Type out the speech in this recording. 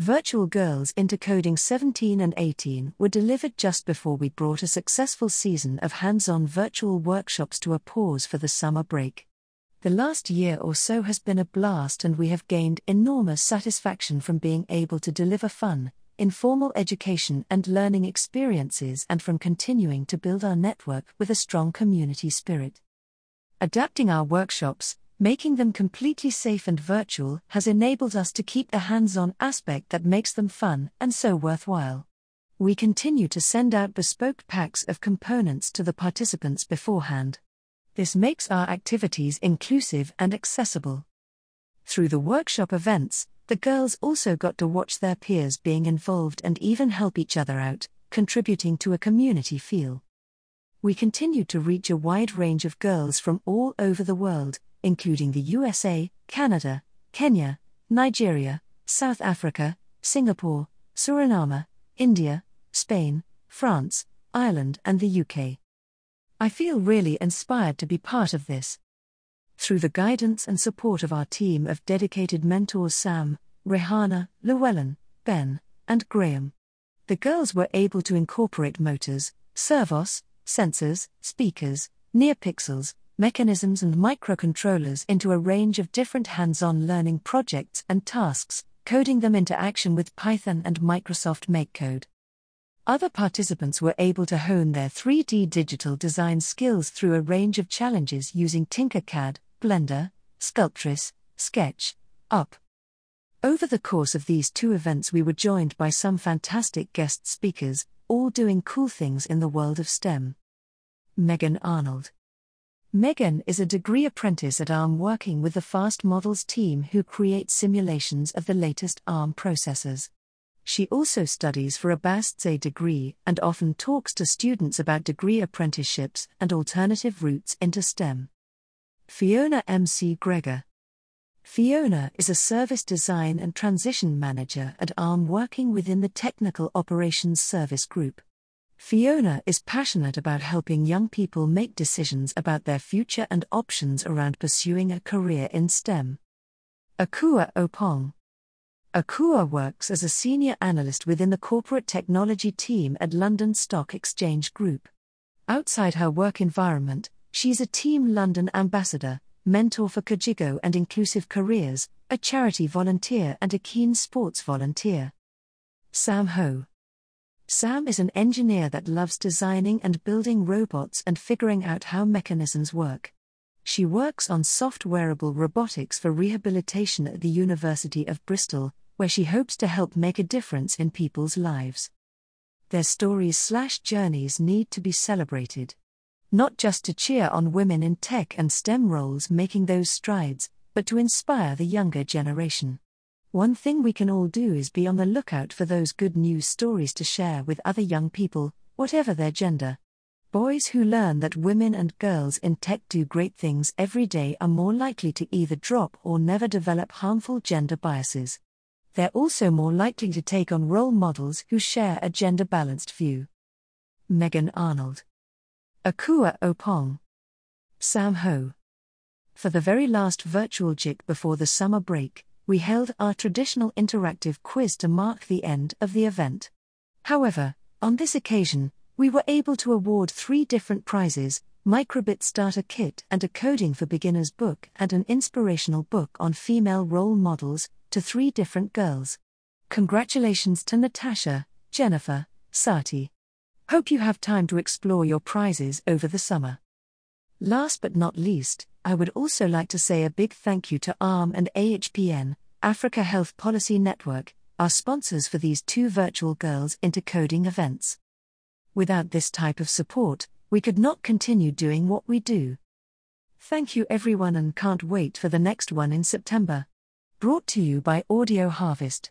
Virtual Girls into Coding 17 and 18 were delivered just before we brought a successful season of hands on virtual workshops to a pause for the summer break. The last year or so has been a blast, and we have gained enormous satisfaction from being able to deliver fun, informal education and learning experiences, and from continuing to build our network with a strong community spirit. Adapting our workshops, making them completely safe and virtual has enabled us to keep the hands on aspect that makes them fun and so worthwhile. We continue to send out bespoke packs of components to the participants beforehand. This makes our activities inclusive and accessible. Through the workshop events, the girls also got to watch their peers being involved and even help each other out, contributing to a community feel. We continued to reach a wide range of girls from all over the world, including the USA, Canada, Kenya, Nigeria, South Africa, Singapore, Suriname, India, Spain, France, Ireland, and the UK. I feel really inspired to be part of this. Through the guidance and support of our team of dedicated mentors Sam, Rehana, Llewellyn, Ben, and Graham, the girls were able to incorporate motors, servos, sensors, speakers, NeoPixels, mechanisms, and microcontrollers into a range of different hands on learning projects and tasks, coding them into action with Python and Microsoft MakeCode. Other participants were able to hone their 3D digital design skills through a range of challenges using Tinkercad, Blender, Sculptris, Sketch, Up. Over the course of these two events, we were joined by some fantastic guest speakers, all doing cool things in the world of STEM. Megan Arnold. Megan is a degree apprentice at ARM working with the Fast Models team who create simulations of the latest ARM processors. She also studies for a BASTSE degree and often talks to students about degree apprenticeships and alternative routes into STEM. Fiona McGregor. Fiona is a service design and transition manager at ARM working within the Technical Operations Service Group. Fiona is passionate about helping young people make decisions about their future and options around pursuing a career in STEM. Akua Opong. Akua works as a senior analyst within the corporate technology team at London Stock Exchange Group. Outside her work environment, she's a Team London ambassador, mentor for Kajigo and Inclusive Careers, a charity volunteer, and a keen sports volunteer. Sam Ho. Sam is an engineer that loves designing and building robots and figuring out how mechanisms work. She works on soft wearable robotics for rehabilitation at the University of Bristol, where she hopes to help make a difference in people's lives. Their stories slash journeys need to be celebrated. Not just to cheer on women in tech and STEM roles making those strides, but to inspire the younger generation. One thing we can all do is be on the lookout for those good news stories to share with other young people, whatever their gender. Boys who learn that women and girls in tech do great things every day are more likely to either drop or never develop harmful gender biases. They're also more likely to take on role models who share a gender balanced view. Megan Arnold. Akua Opong. Sam Ho. For the very last virtual GIC before the summer break, we held our traditional interactive quiz to mark the end of the event. However, on this occasion, we were able to award three different prizes Microbit Starter Kit and a Coding for Beginners book and an inspirational book on female role models to three different girls. Congratulations to Natasha, Jennifer, Sati. Hope you have time to explore your prizes over the summer. Last but not least, I would also like to say a big thank you to ARM and AHPN, Africa Health Policy Network, are sponsors for these two virtual Girls into Coding events. Without this type of support, we could not continue doing what we do. Thank you everyone and can't wait for the next one in September. Brought to you by Audio Harvest.